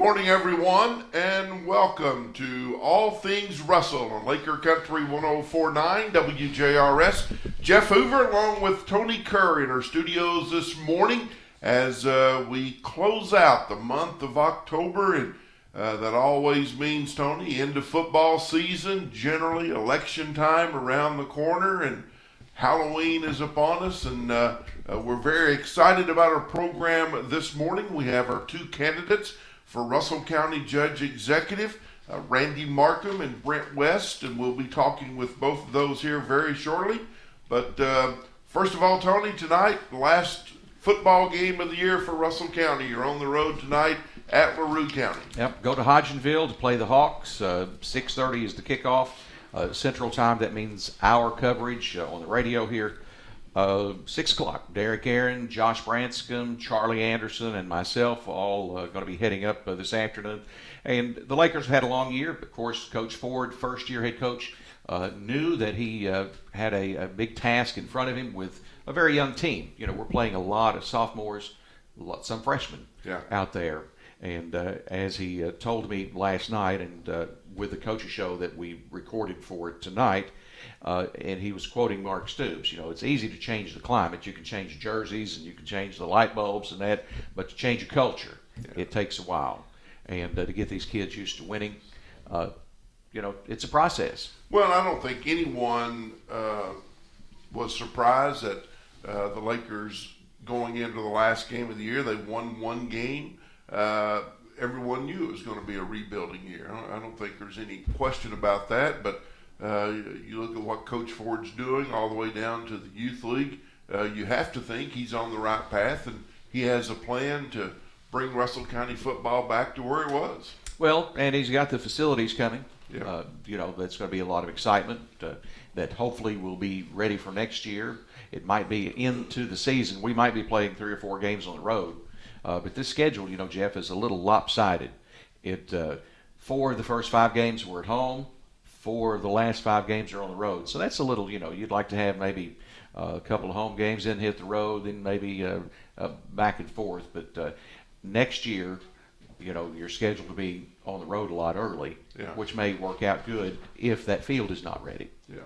morning, everyone, and welcome to All Things Russell on Laker Country 1049 WJRS. Jeff Hoover, along with Tony Kerr, in our studios this morning as uh, we close out the month of October. And uh, that always means, Tony, end of football season, generally election time around the corner, and Halloween is upon us. And uh, uh we're very excited about our program this morning. We have our two candidates for Russell County Judge Executive. Uh, Randy Markham and Brent West, and we'll be talking with both of those here very shortly. But uh, first of all, Tony, tonight, last football game of the year for Russell County. You're on the road tonight at LaRue County. Yep, go to Hodgenville to play the Hawks. Uh, 6:30 is the kickoff. Uh, Central Time. That means our coverage uh, on the radio here. Uh, six o'clock. Derek Aaron, Josh Branscombe, Charlie Anderson, and myself all uh, going to be heading up uh, this afternoon. And the Lakers had a long year. Of course, Coach Ford, first year head coach, uh, knew that he uh, had a, a, big task in front of him with a very young team. You know, we're playing a lot of sophomores, lot, some freshmen yeah. out there. And uh, as he told me last night, and with the coaches show that we recorded for tonight, uh, and he was quoting Mark Stoops. You know, it's easy to change the climate. You can change jerseys and you can change the light bulbs and that, but to change a culture, yeah. it takes a while. And uh, to get these kids used to winning, uh, you know, it's a process. Well, I don't think anyone uh, was surprised that uh, the Lakers going into the last game of the year, they won one game. Uh, everyone knew it was going to be a rebuilding year. I don't think there's any question about that, but uh, you look at what Coach Ford's doing all the way down to the youth league. Uh, you have to think he's on the right path, and he has a plan to bring Russell County football back to where it was. Well, and he's got the facilities coming. Yeah. Uh, you know, that's going to be a lot of excitement uh, that hopefully will be ready for next year. It might be into the season. We might be playing three or four games on the road. Uh, but this schedule, you know, Jeff, is a little lopsided. It uh, four of the first five games were at home four of the last five games are on the road. So that's a little, you know, you'd like to have maybe uh, a couple of home games, then hit the road, then maybe uh, uh, back and forth. But uh, next year, you know, you're scheduled to be on the road a lot early, yeah. which may work out good if that field is not ready. Yeah.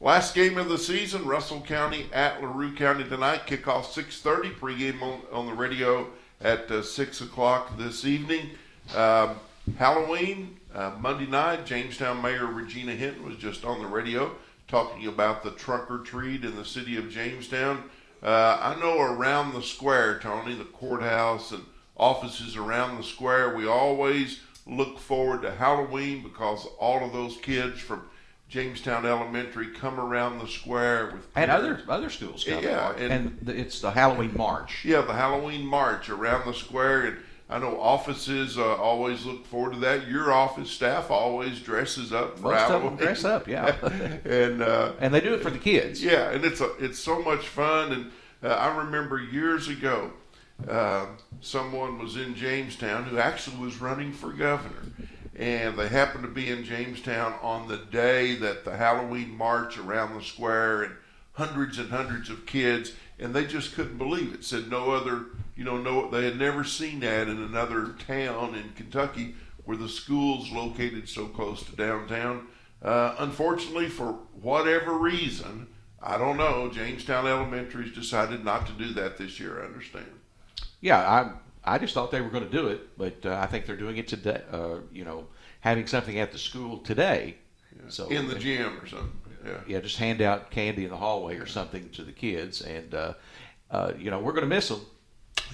Last game of the season, Russell County at LaRue County tonight. Kickoff 6:30. Pregame on, on the radio at uh, six o'clock this evening. Um, Halloween uh, Monday night, Jamestown Mayor Regina Hinton was just on the radio talking about the trunk or treat in the city of Jamestown. Uh, I know around the square, Tony, the courthouse and offices around the square, we always look forward to Halloween because all of those kids from Jamestown Elementary come around the square with and other other schools come. Yeah, and, and, it's the Halloween march. Yeah, the Halloween march around the square and I know offices uh, always look forward to that. Your office staff always dresses up. For Most Halloween. of them dress up, yeah. and uh, and they do it for the kids. Yeah, and it's a, it's so much fun. And uh, I remember years ago, uh, someone was in Jamestown who actually was running for governor, and they happened to be in Jamestown on the day that the Halloween march around the square and hundreds and hundreds of kids, and they just couldn't believe it. Said no other you know, no, they had never seen that in another town in Kentucky where the school's located so close to downtown. Uh, unfortunately, for whatever reason, I don't know, Jamestown Elementary's decided not to do that this year. I understand. Yeah, I I just thought they were going to do it, but uh, I think they're doing it today. Uh, you know, having something at the school today. Yeah. So in the gym or something. Yeah. Yeah, just hand out candy in the hallway or something to the kids, and uh, uh, you know we're going to miss them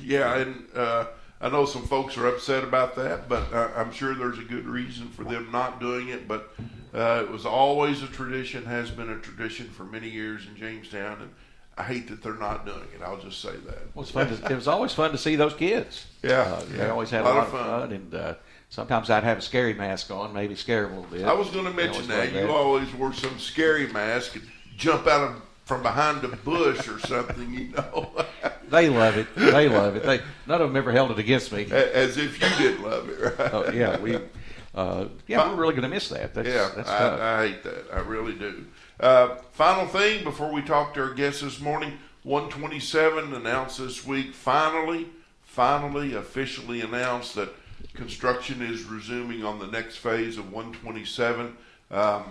yeah, and uh, I know some folks are upset about that, but uh, I'm sure there's a good reason for them not doing it. But uh, it was always a tradition, has been a tradition for many years in Jamestown, and I hate that they're not doing it. I'll just say that. Well, fun to, it was always fun to see those kids. Yeah, uh, yeah. they always had a lot, a lot of fun, fun and. Uh, sometimes I'd have a scary mask on, maybe scare them a little bit. I was going to mention that. You always wore some scary mask and jump out of from behind a bush or something, you know. they love it. They love it. They none of them ever held it against me. As if you didn't love it, right? Oh, yeah, we. Uh, yeah, we're really going to miss that. That's, yeah, that's I, I, hate that. I really do. Uh, final thing before we talk to our guests this morning 127 announced this week, finally, finally, officially announced that construction is resuming on the next phase of 127. Um, uh,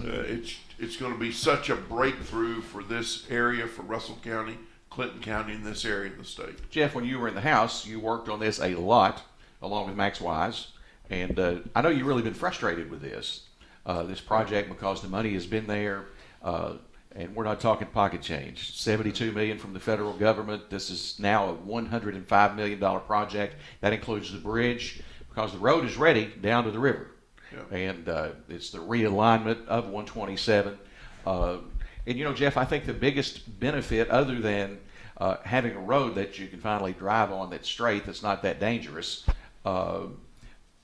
it's it's going to be such a breakthrough for this area, for Russell County, Clinton County, in this area of the state. Jeff, when you were in the House, you worked on this a lot along with Max Wise, and uh, I know you've really been frustrated with this uh, this project because the money has been there. Uh, and we're not talking pocket change. 72 million from the federal government. This is now a 105 million dollar project. That includes the bridge because the road is ready down to the river, yeah. and uh, it's the realignment of 127. Uh, and you know, Jeff, I think the biggest benefit, other than uh, having a road that you can finally drive on that's straight, that's not that dangerous, uh,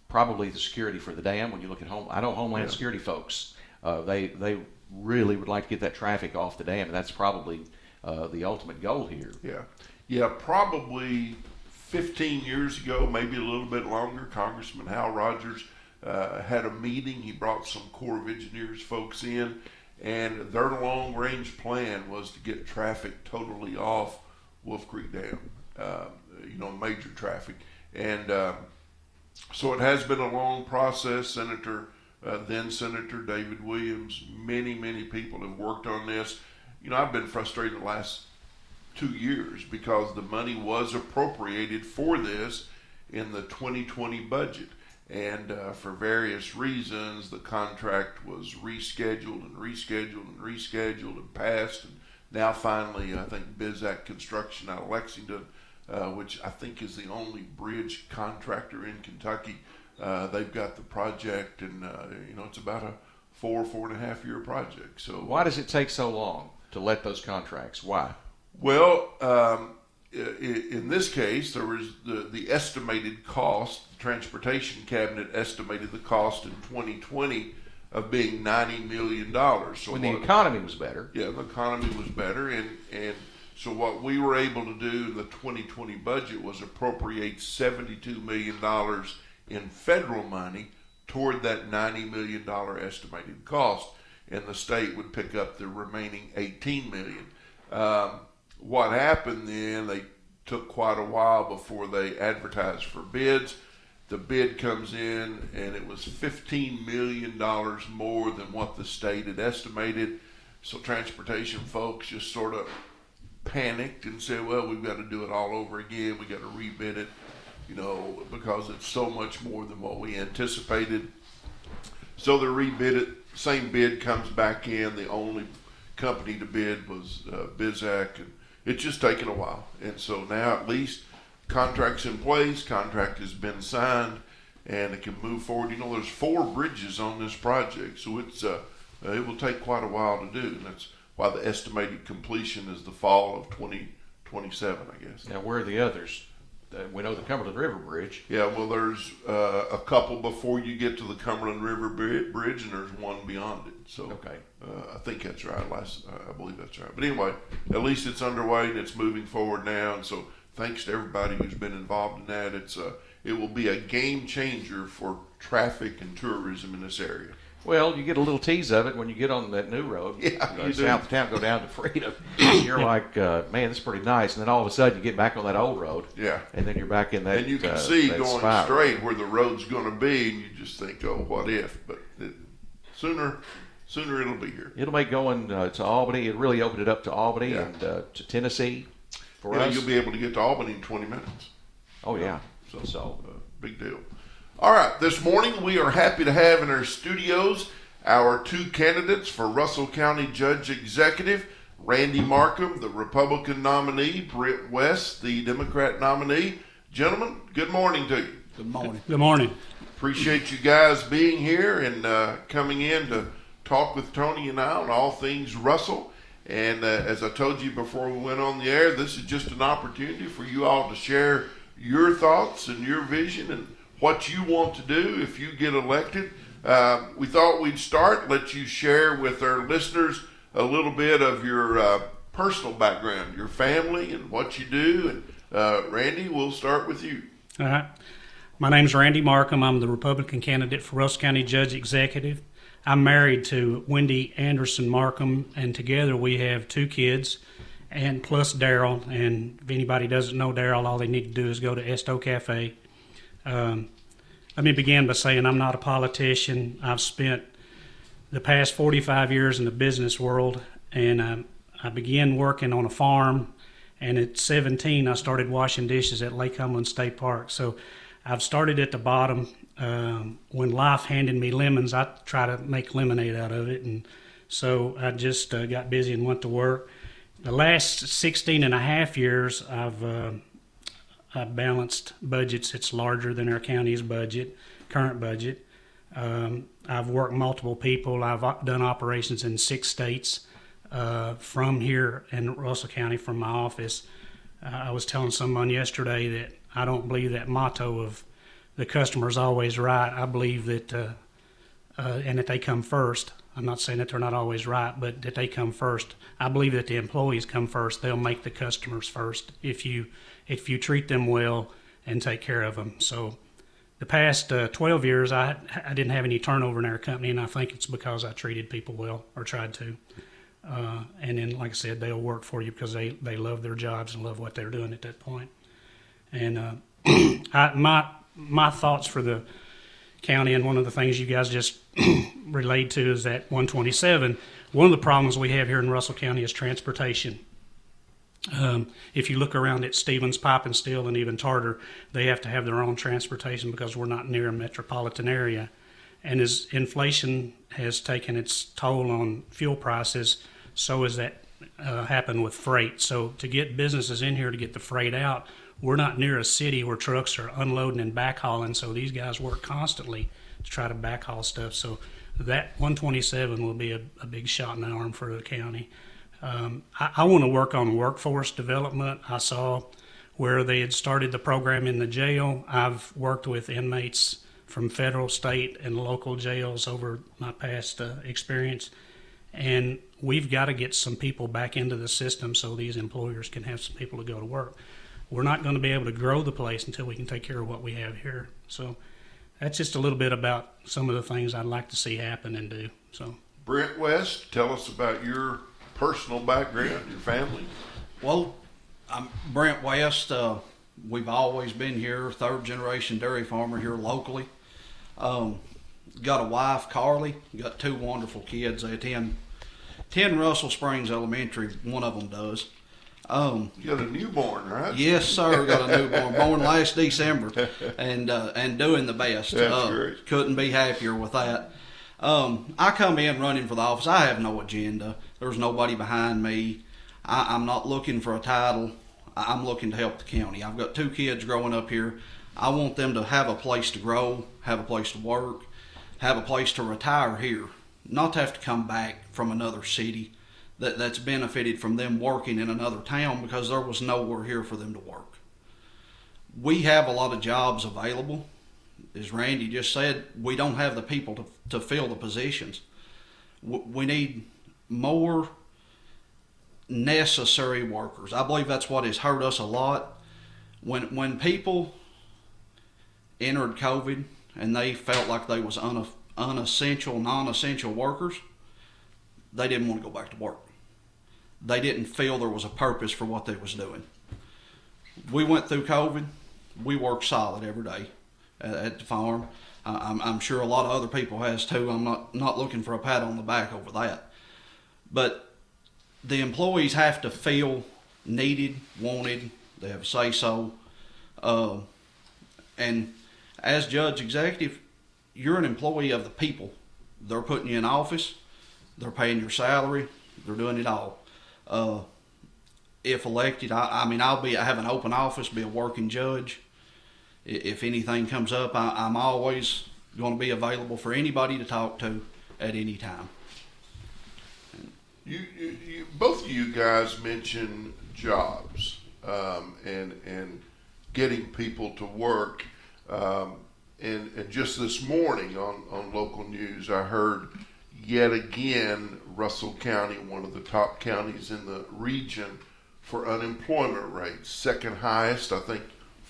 probably the security for the dam. When you look at home, I know Homeland yeah. Security folks. Uh, they they really would like to get that traffic off the dam, and that's probably uh, the ultimate goal here. Yeah, yeah, probably 15 years ago, maybe a little bit longer, Congressman Hal Rogers uh, had a meeting. He brought some Corps of Engineers folks in, and their long range plan was to get traffic totally off Wolf Creek Dam, uh, you know, major traffic. And uh, so it has been a long process. Senator uh, then Senator David Williams. Many, many people have worked on this. You know, I've been frustrated the last two years because the money was appropriated for this in the 2020 budget. And uh, for various reasons, the contract was rescheduled and rescheduled and rescheduled and passed. And now, finally, I think Bizzack Construction out of Lexington, uh, which I think is the only bridge contractor in Kentucky, uh, they've got the project, and uh, you know it's about a four four and a half year project. So why does it take so long to let those contracts? Why? Well, um, in this case, there was the, the estimated cost. The transportation cabinet estimated the cost in 2020 of being 90 million dollars. So when the economy was better. Yeah, the economy was better, and and so what we were able to do in the 2020 budget was appropriate 72 million dollars in federal money toward that $90 million estimated cost, and the state would pick up the remaining 18 million. Um, what happened then, they took quite a while before they advertised for bids. The bid comes in, and it was $15 million more than what the state had estimated. So, transportation folks just sort of panicked and said, Well, we've got to do it all over again. We've got to rebid it you know, because it's so much more than what we anticipated. So they rebid it. Same bid comes back in. The only company to bid was uh, Bizzack, and it's just taken a while. And so now at least contracts in place, contract has been signed, and it can move forward. You know, there's four bridges on this project, so it's uh, it will take quite a while to do, and that's why the estimated completion is the fall of 2027, I guess. Now, where are the others? uh, we know the Cumberland River Bridge. Yeah, well, there's uh, a couple before you get to the Cumberland River Bridge, and there's one beyond it. So, okay, uh, I think that's right. Last, I believe that's right. But anyway, at least it's underway and it's moving forward now. And so, thanks to everybody who's been involved in that. It's uh, it will be a game changer for traffic and tourism in this area. Well, you get a little tease of it when you get on that new road. Yeah, you, south of town, go down to Freedom. you're like, uh, man, this is pretty nice. And then all of a sudden, you get back on that old road. Yeah. And then you're back in that. And you can uh, see going spiral. straight where the road's going to be, and you just think, oh, what if? But it, sooner, sooner it'll be here. It'll make going uh, to Albany. It really opened it up to Albany Yeah. and uh, to Tennessee for Yeah, us. you'll be able to get to Albany in 20 minutes. oh yeah. So, So uh, big deal. All right, this morning we are happy to have in our studios our two candidates for Russell County Judge Executive, Randy Markham, the Republican nominee, Brent West, the Democrat nominee. Gentlemen, good morning to you. Good morning. Good morning. Appreciate you guys being here and uh, coming in to talk with Tony and I on all things Russell. And uh, as I told you before we went on the air, this is just an opportunity for you all to share your thoughts and your vision and what you want to do if you get elected. Uh, we thought we'd start, let you share with our listeners a little bit of your uh, personal background, your family, and what you do. And uh, Randy, we'll start with you. All right. My name is Randy Markham. I'm the Republican candidate for Russell County Judge Executive. I'm married to Wendy Anderson Markham, and together we have two kids, and plus Daryl. And if anybody doesn't know Daryl, all they need to do is go to Esto Cafe. Um, let me begin by saying I'm not a politician. I've spent the past 45 years in the business world, and um, I began working on a farm. And at 17, I started washing dishes at Lake Cumberland State Park. So I've started at the bottom. Um, when life handed me lemons, I try to make lemonade out of it. And so I just uh, got busy and went to work. The last 16 and a half years, I've uh, I've balanced budgets. It's larger than our county's budget, current budget. Um, I've worked multiple people. I've done operations in six states uh, from here in Russell County from my office. Uh, I was telling someone yesterday that I don't believe that motto of the customer's always right. I believe that, uh, uh and that they come first. I'm not saying that they're not always right, but that they come first. I believe that the employees come first. They'll make the customers first if you if you treat them well and take care of them. So the past uh, 12 years, I, I didn't have any turnover in our company, and I think it's because I treated people well or tried to. Uh, and then, like I said, they'll work for you because they, they love their jobs and love what they're doing at that point. And uh, I, my my thoughts for the county, and one of the things you guys just relayed to is that 127. One of the problems we have here in Russell County is transportation. Um, if you look around at Stephens Pipe and Steel and even Tarter, they have to have their own transportation because we're not near a metropolitan area. And as inflation has taken its toll on fuel prices, so has that uh, happened with freight. So to get businesses in here to get the freight out, we're not near a city where trucks are unloading and backhauling. So these guys work constantly to try to backhaul stuff. So that 127 will be a, a big shot in the arm for the county. Um, I, I want to work on workforce development. I saw where they had started the program in the jail. I've worked with inmates from federal, state, and local jails over my past uh, experience. And we've got to get some people back into the system so these employers can have some people to go to work. We're not going to be able to grow the place until we can take care of what we have here. So that's just a little bit about some of the things I'd like to see happen and do. So, Brent West, tell us about your personal background, your family? Well, I'm Brent West. Uh, we've always been here, third generation dairy farmer here locally. Um, got a wife, Carly. Got two wonderful kids. They attend 10 Russell Springs Elementary. One of them does. Um, you got a newborn, right? Yes, sir. Got a newborn, born last December, and uh, and doing the best. That's uh, great. Couldn't be happier with that. Um, I come in running for the office. I have no agenda. There's nobody behind me. I, am not looking for a title. I'm looking to help the county. I've got two kids growing up here. I want them to have a place to grow, have a place to work, have a place to retire here, not to have to come back from another city that, that's benefited from them working in another town because there was nowhere here for them to work. We have a lot of jobs available as Randy just said, we don't have the people to, to fill the positions. We need more necessary workers. I believe that's what has hurt us a lot. When when people entered COVID and they felt like they was un, unessential, non-essential workers, they didn't want to go back to work. They didn't feel there was a purpose for what they was doing. We went through COVID. We worked solid every day at, at the farm. I'm, I'm sure a lot of other people has too. I'm not not looking for a pat on the back over that, but the employees have to feel needed, wanted. They have a say so, uh, and as judge executive, you're an employee of the people. They're putting you in office. They're paying your salary. They're doing it all. Uh, if elected, I, I mean, I'll be I have an open office, be a working judge if anything comes up, I, am always going to be available for anybody to talk to at any time. You, you, you both of you guys mentioned jobs um, and and getting people to work. Um, and, and just this morning on, on local news, I heard yet again Russell County, one of the top counties in the region for unemployment rates, second highest, I think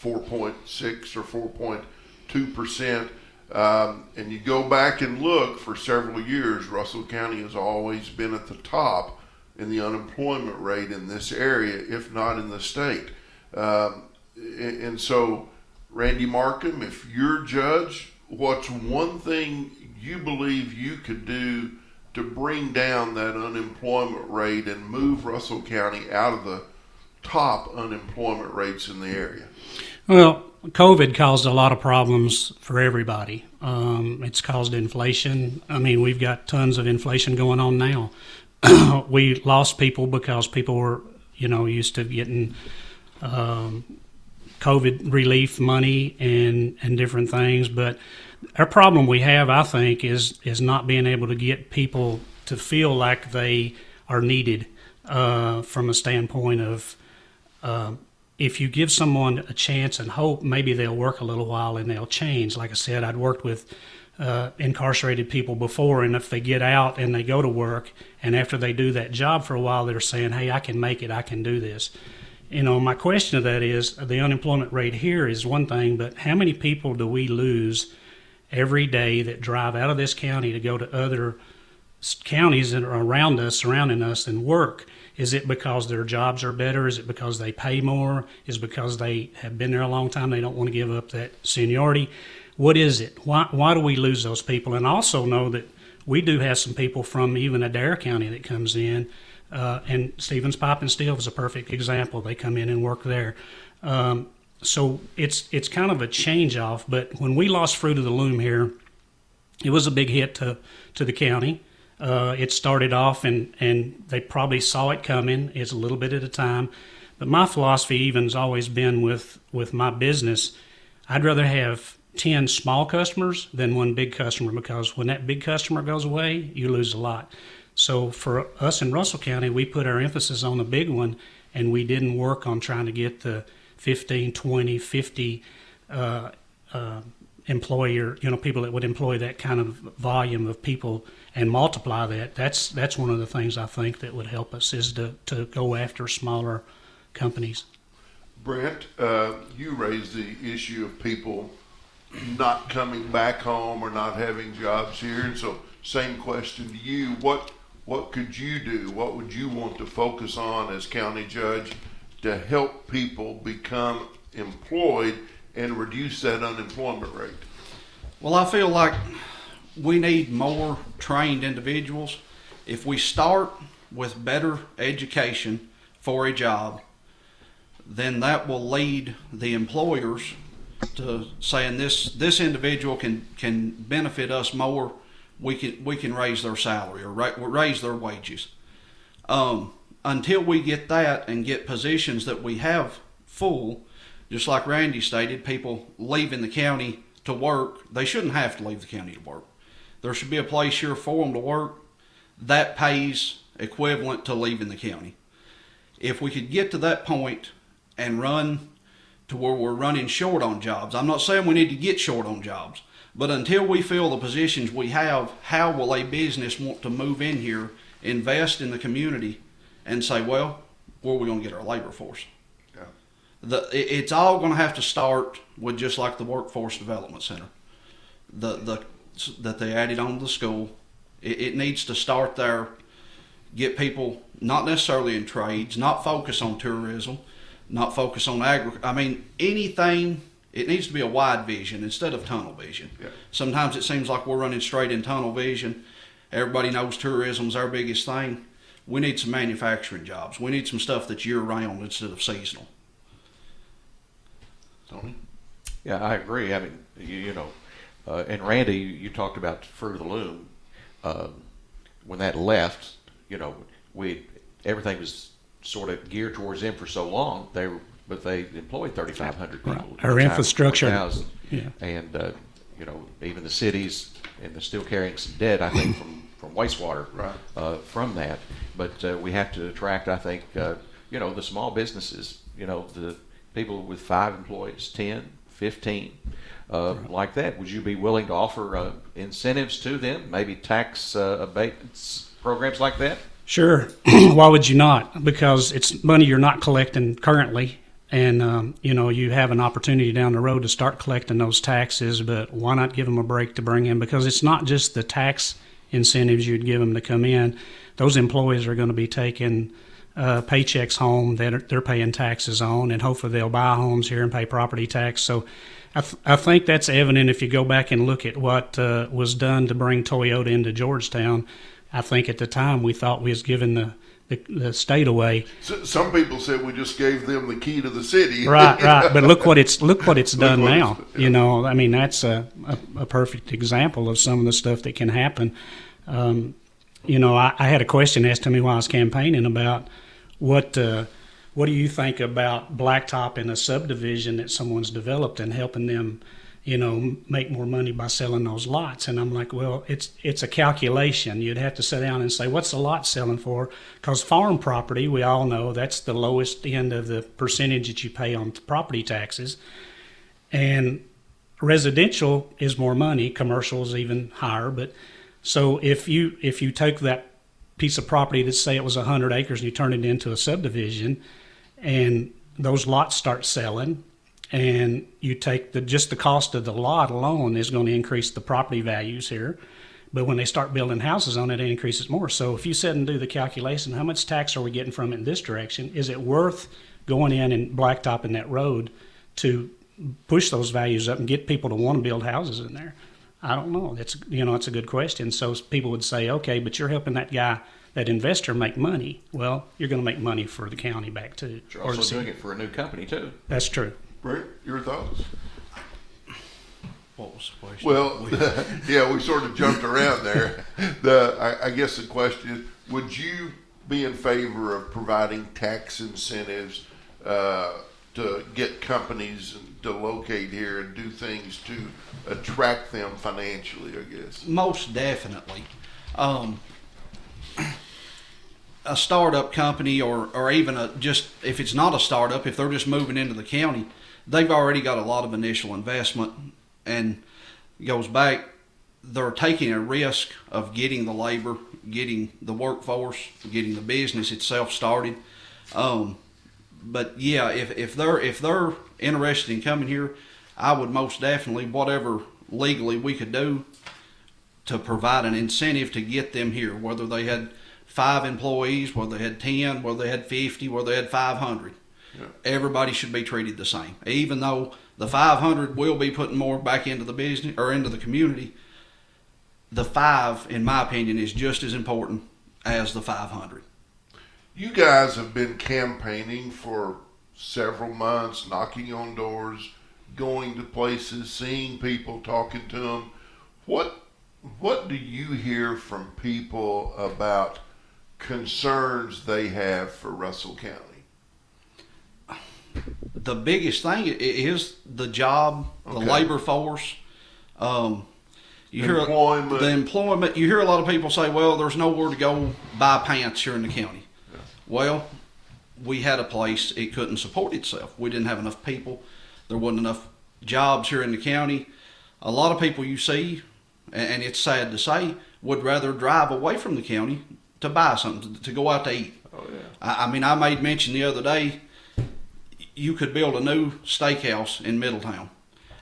4.6 or 4.2 percent. Um, and you go back and look for several years, Russell County has always been at the top in the unemployment rate in this area, if not in the state. Um, and, and so Randy Markham, if you're judge, what's one thing you believe you could do to bring down that unemployment rate and move Russell County out of the top unemployment rates in the area? Well, COVID caused a lot of problems for everybody. Um, it's caused inflation. I mean, we've got tons of inflation going on now. we lost people because people were, you know, used to getting um, COVID relief money and and different things. But our problem we have, I think, is is not being able to get people to feel like they are needed uh, from a standpoint of. Uh, if you give someone a chance and hope, maybe they'll work a little while and they'll change. Like I said, I'd worked with uh, incarcerated people before, and if they get out and they go to work, and after they do that job for a while, they're saying, "Hey, I can make it. I can do this." You know, my question to that is the unemployment rate here is one thing, but how many people do we lose every day that drive out of this county to go to other counties that are around us, surrounding us, and work? Is it because their jobs are better? Is it because they pay more? Is it because they have been there a long time? They don't want to give up that seniority. What is it? Why, why do we lose those people? And also know that we do have some people from even Adair County that comes in, uh, and Stephens Pipe and Steel is a perfect example. They come in and work there. Um, so it's it's kind of a change off. But when we lost Fruit of the Loom here, it was a big hit to to the county. Uh, it started off and, and they probably saw it coming. It's a little bit at a time. But my philosophy even has always been with, with my business, I'd rather have 10 small customers than one big customer because when that big customer goes away, you lose a lot. So for us in Russell County, we put our emphasis on the big one and we didn't work on trying to get the 15, 20, 50 uh, uh, employer, you know, people that would employ that kind of volume of people and multiply that. That's that's one of the things I think that would help us is to, to go after smaller companies. Brent, uh, you raised the issue of people not coming back home or not having jobs here, and so same question to you: what what could you do? What would you want to focus on as county judge to help people become employed and reduce that unemployment rate? Well, I feel like we need more trained individuals. If we start with better education for a job, then that will lead the employers to saying this this individual can can benefit us more. We can we can raise their salary or raise their wages. Um, until we get that and get positions that we have full, just like Randy stated, people leaving the county to work, they shouldn't have to leave the county to work. There should be a place here for them to work that pays equivalent to leaving the county. If we could get to that point and run to where we're running short on jobs, I'm not saying we need to get short on jobs, but until we fill the positions we have, how will a business want to move in here, invest in the community, and say, well, where are we going to get our labor force? the it's all going to have to start with just like the workforce development center, the the that they added on to the school. It, it needs to start there. Get people not necessarily in trades, not focus on tourism, not focus on agri. I mean anything. It needs to be a wide vision instead of tunnel vision. Yeah. Sometimes it seems like we're running straight in tunnel vision. Everybody knows tourism's our biggest thing. We need some manufacturing jobs. We need some stuff that's year round instead of seasonal. Tony? Yeah, I agree. I mean, you, you know, uh, and Randy, you talked about Fruit of the Loom. Uh, when that left, you know, we everything was sort of geared towards them for so long. They were, but they employed 3,500 people. Our infrastructure, yeah. and uh, you know, even the cities, and they're still carrying some debt. I think from from wastewater right. uh, from that. But uh, we have to attract, I think, uh, you know, the small businesses. You know, the people with five employees, 10, 15, uh, right. like that. Would you be willing to offer uh, incentives to them, maybe tax uh, abatements programs like that? Sure. Why would you not? Because it's money you're not collecting currently. And, um, you know, you have an opportunity down the road to start collecting those taxes, but why not give them a break to bring in? Because it's not just the tax incentives you'd give them to come in. Those employees are going to be taking uh, paychecks home that they're paying taxes on, and hopefully they'll buy homes here and pay property tax. So I, th- I think that's evident if you go back and look at what uh, was done to bring Toyota into Georgetown. I think at the time we thought we was giving the, the, the state away. So, some people said we just gave them the key to the city. Right, right. But look what it's look what it's done what now. it's- yeah. You know, I mean that's a, a, a perfect example of some of the stuff that can happen. Um, you know, I, I had a question asked to me while I was campaigning about what uh, what do you think about blacktop in a subdivision that someone's developed and helping them, you know, make more money by selling those lots? And I'm like, well, it's it's a calculation. You'd have to sit down and say, what's the lot selling for? Because farm property, we all know that's the lowest end of the percentage that you pay on property taxes, and residential is more money. Commercial is even higher, but so if you if you take that piece of property that say it was 100 acres and you turn it into a subdivision and those lots start selling and you take the just the cost of the lot alone is going to increase the property values here but when they start building houses on it it increases more so if you sit and do the calculation how much tax are we getting from it in this direction is it worth going in and blacktopping that road to push those values up and get people to want to build houses in there I don't know. That's you know, it's a good question. So people would say, okay, but you're helping that guy, that investor, make money. Well, you're going to make money for the county back too. You're Or also doing it for a new company too. That's true. Brent, your thoughts? What was the question? Well, yeah, we sort of jumped around there. The I, I guess the question is, would you be in favor of providing tax incentives uh, to get companies to locate here and do things to attract them financially? I guess. Most definitely. Um, a startup company, or, or even a just if it's not a startup, if they're just moving into the county, they've already got a lot of initial investment, and goes back. They're taking a risk of getting the labor, getting the workforce, getting the business itself started. Um, but yeah, if, if they're if they're interested in coming here, I would most definitely whatever legally we could do to provide an incentive to get them here, whether they had five employees, whether they had ten, whether they had fifty, whether they had five hundred. Everybody should be treated the same, even though the five hundred will be putting more back into the business or into the community. The five, in my opinion, is just as important as the five hundred. You guys have been campaigning for several months, knocking on doors, going to places, seeing people, talking to them. What what do you hear from people about concerns they have for Russell County? The biggest thing is the job, the Okay. labor force. Um, you hear the employment. You hear a lot of people say, "Well, there's nowhere to go buy pants here in the county." Well, we had a place; it couldn't support itself. We didn't have enough people. There wasn't enough jobs here in the county. A lot of people you see, and it's sad to say, would rather drive away from the county to buy something to go out to eat. Oh yeah. I, I mean, I made mention the other day. You could build a new steakhouse in Middletown,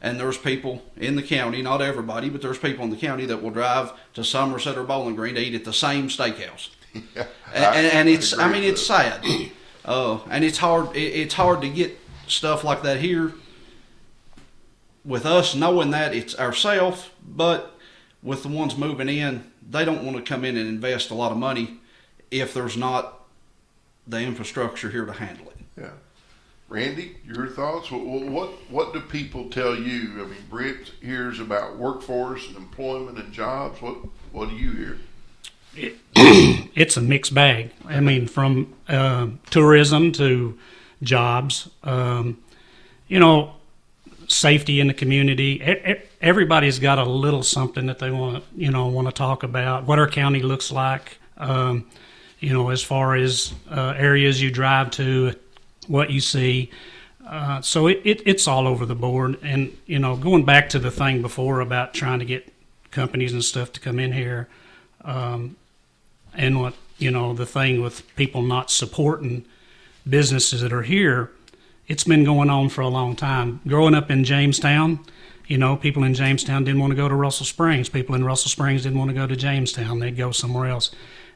and there's people in the county, not everybody, but there's people in the county that will drive to Somerset or Bowling Green to eat at the same steakhouse. yeah. And, and, and it's, I agree mean, it's sad, uh, and it's hard. It, it's hard to get stuff like that here. With us knowing that it's ourselves, but with the ones moving in, they don't want to come in and invest a lot of money if there's not the infrastructure here to handle it. Yeah. Randy, your thoughts? What, what what do people tell you? I mean, Brent hears about workforce and employment and jobs. What what do you hear? it's a mixed bag. I mean, from uh, tourism to jobs, um, you know, safety in the community. Everybody's got a little something that they want, you know, want to talk about. What our county looks like, um, you know, as far as uh, areas you drive to, what you see. Uh, so it, it, it's all over the board. And you know, going back to the thing before about trying to get companies and stuff to come in here. Um, and what you know the thing with people not supporting businesses that are here it's been going on for a long time growing up in jamestown you know people in jamestown didn't want to go to russell springs people in russell springs didn't want to go to jamestown they'd go somewhere else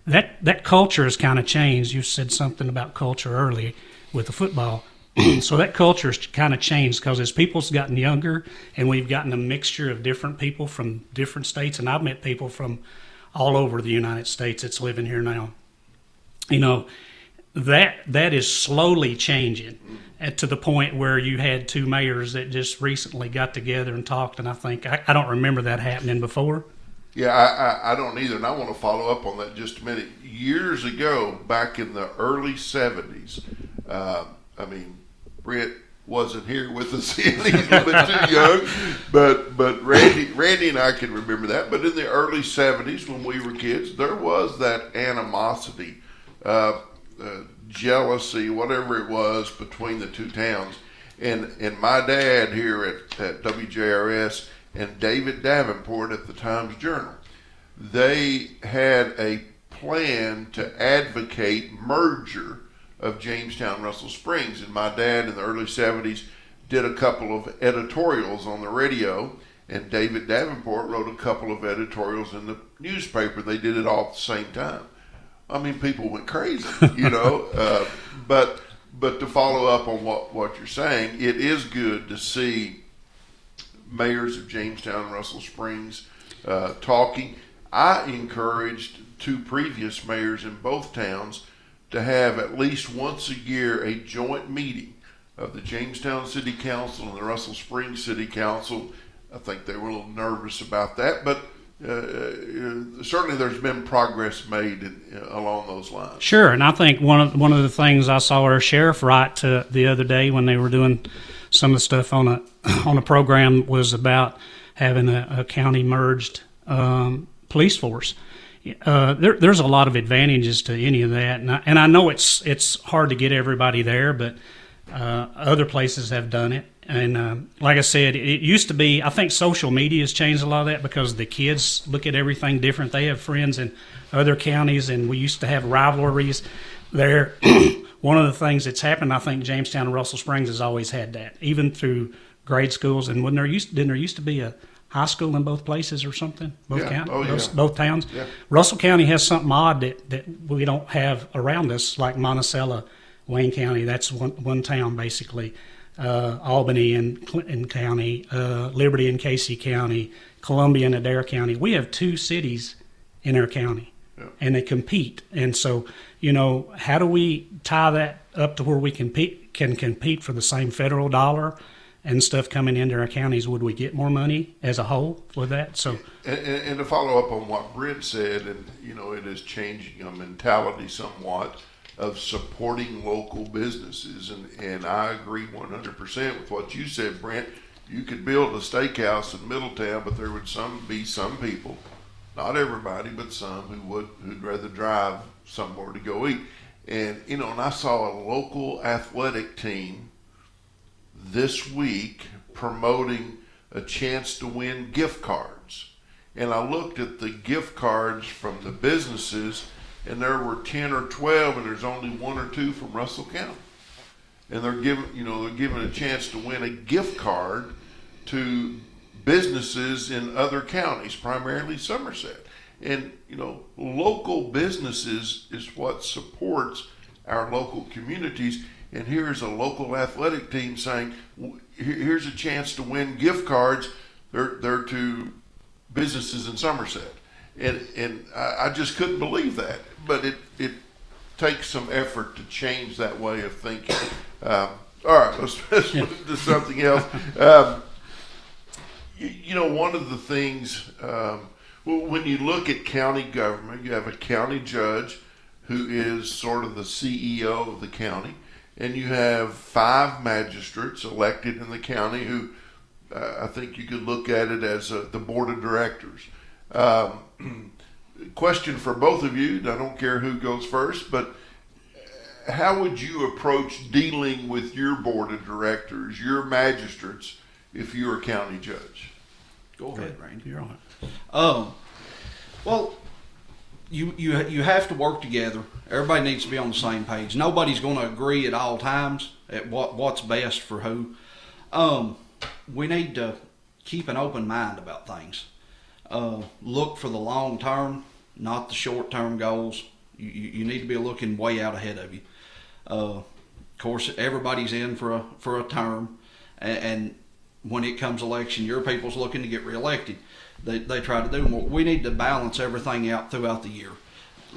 that that culture has kind of changed you said something about culture early with the football so that culture's kind of changed because as people's gotten younger and we've gotten a mixture of different people from different states, and I've met people from all over the United States that's living here now. You know, that that is slowly changing at, to the point where you had two mayors that just recently got together and talked, and I think I, I don't remember that happening before. Yeah, I, I, I don't either, and I want to follow up on that just a minute. Years ago, back in the early '70s, uh, I mean, Brent wasn't here with us. He's a little bit too young, but but Randy Randy and I can remember that. But in the early '70s, when we were kids, there was that animosity, uh, uh, jealousy, whatever it was, between the two towns. And and my dad here at, at WJRS and David Davenport at the Times Journal, they had a plan to advocate merger of Jamestown Russell Springs. And my dad in the early 70s did a couple of editorials on the radio, and David Davenport wrote a couple of editorials in the newspaper. They did it all at the same time. I mean, people went crazy, you know. uh, but but to follow up on what, what you're saying, it is good to see mayors of Jamestown and Russell Springs uh, talking. I encouraged two previous mayors in both towns to have at least once a year a joint meeting of the Jamestown City Council and the Russell Springs City Council. I think they were a little nervous about that, but uh, uh, certainly there's been progress made in, uh, along those lines. Sure, and I think one of one of the things I saw our sheriff write to the other day when they were doing some of the stuff on a on a program was about having a, a county merged um, police force. Uh, there, there's a lot of advantages to any of that, and I, and I know it's it's hard to get everybody there, but uh, other places have done it. And uh, like I said, it used to be. I think social media has changed a lot of that because the kids look at everything different. They have friends in other counties, and we used to have rivalries there. One of the things that's happened, I think, Jamestown and Russell Springs has always had that, even through grade schools. And when there used, didn't there used to be a high school in both places or something? Both Yeah. counties, Oh, yeah. both, both towns. Yeah. Russell County has something odd that, that we don't have around us, like Monticello, Wayne County. That's one one town basically. Uh, Albany and Clinton County, uh, Liberty and Casey County, Columbia and Adair County. We have two cities in our county, Yeah. and they compete. And so, you know, how do we tie that up to where we compete can compete for the same federal dollar? And stuff coming into our counties, would we get more money as a whole with that? So, And, and, and to follow up on what Brent said, and you know, it is changing a mentality somewhat of supporting local businesses, and, and I agree 100% with what you said, Brent. You could build a steakhouse in Middletown, but there would some be some people, not everybody, but some who would who'd rather drive somewhere to go eat. And you know, and I saw a local athletic team this week promoting a chance to win gift cards. And I looked at the gift cards from the businesses, and there were 10 or 12, and there's only one or two from Russell County. And they're giving, you know, they're giving a chance to win a gift card to businesses in other counties, primarily Somerset. And, you know, local businesses is what supports our local communities. And here's a local athletic team saying, here's a chance to win gift cards. They're, they're to businesses in Somerset. And, and I, I just couldn't believe that. But it, it takes some effort to change that way of thinking. Um, all right, let's, let's move to something else. Um, you, you know, one of the things, um, when you look at county government, you have a county judge who is sort of the CEO of the county, and you have five magistrates elected in the county who uh, I think you could look at it as uh, the board of directors. Um, question for both of you, I don't care who goes first, but how would you approach dealing with your board of directors, your magistrates, if you're a county judge? Go ahead, Randy. you're on. Um, well, you you you have to work together. Everybody needs to be on the same page. Nobody's going to agree at all times at what what's best for who. Um, we need to keep an open mind about things. Uh, look for the long term, not the short term goals. You, you, need to be looking way out ahead of you. Uh course, everybody's in for a for a term, and, and when it comes election year, people's looking to get reelected. They they try to do more. We need to balance everything out throughout the year.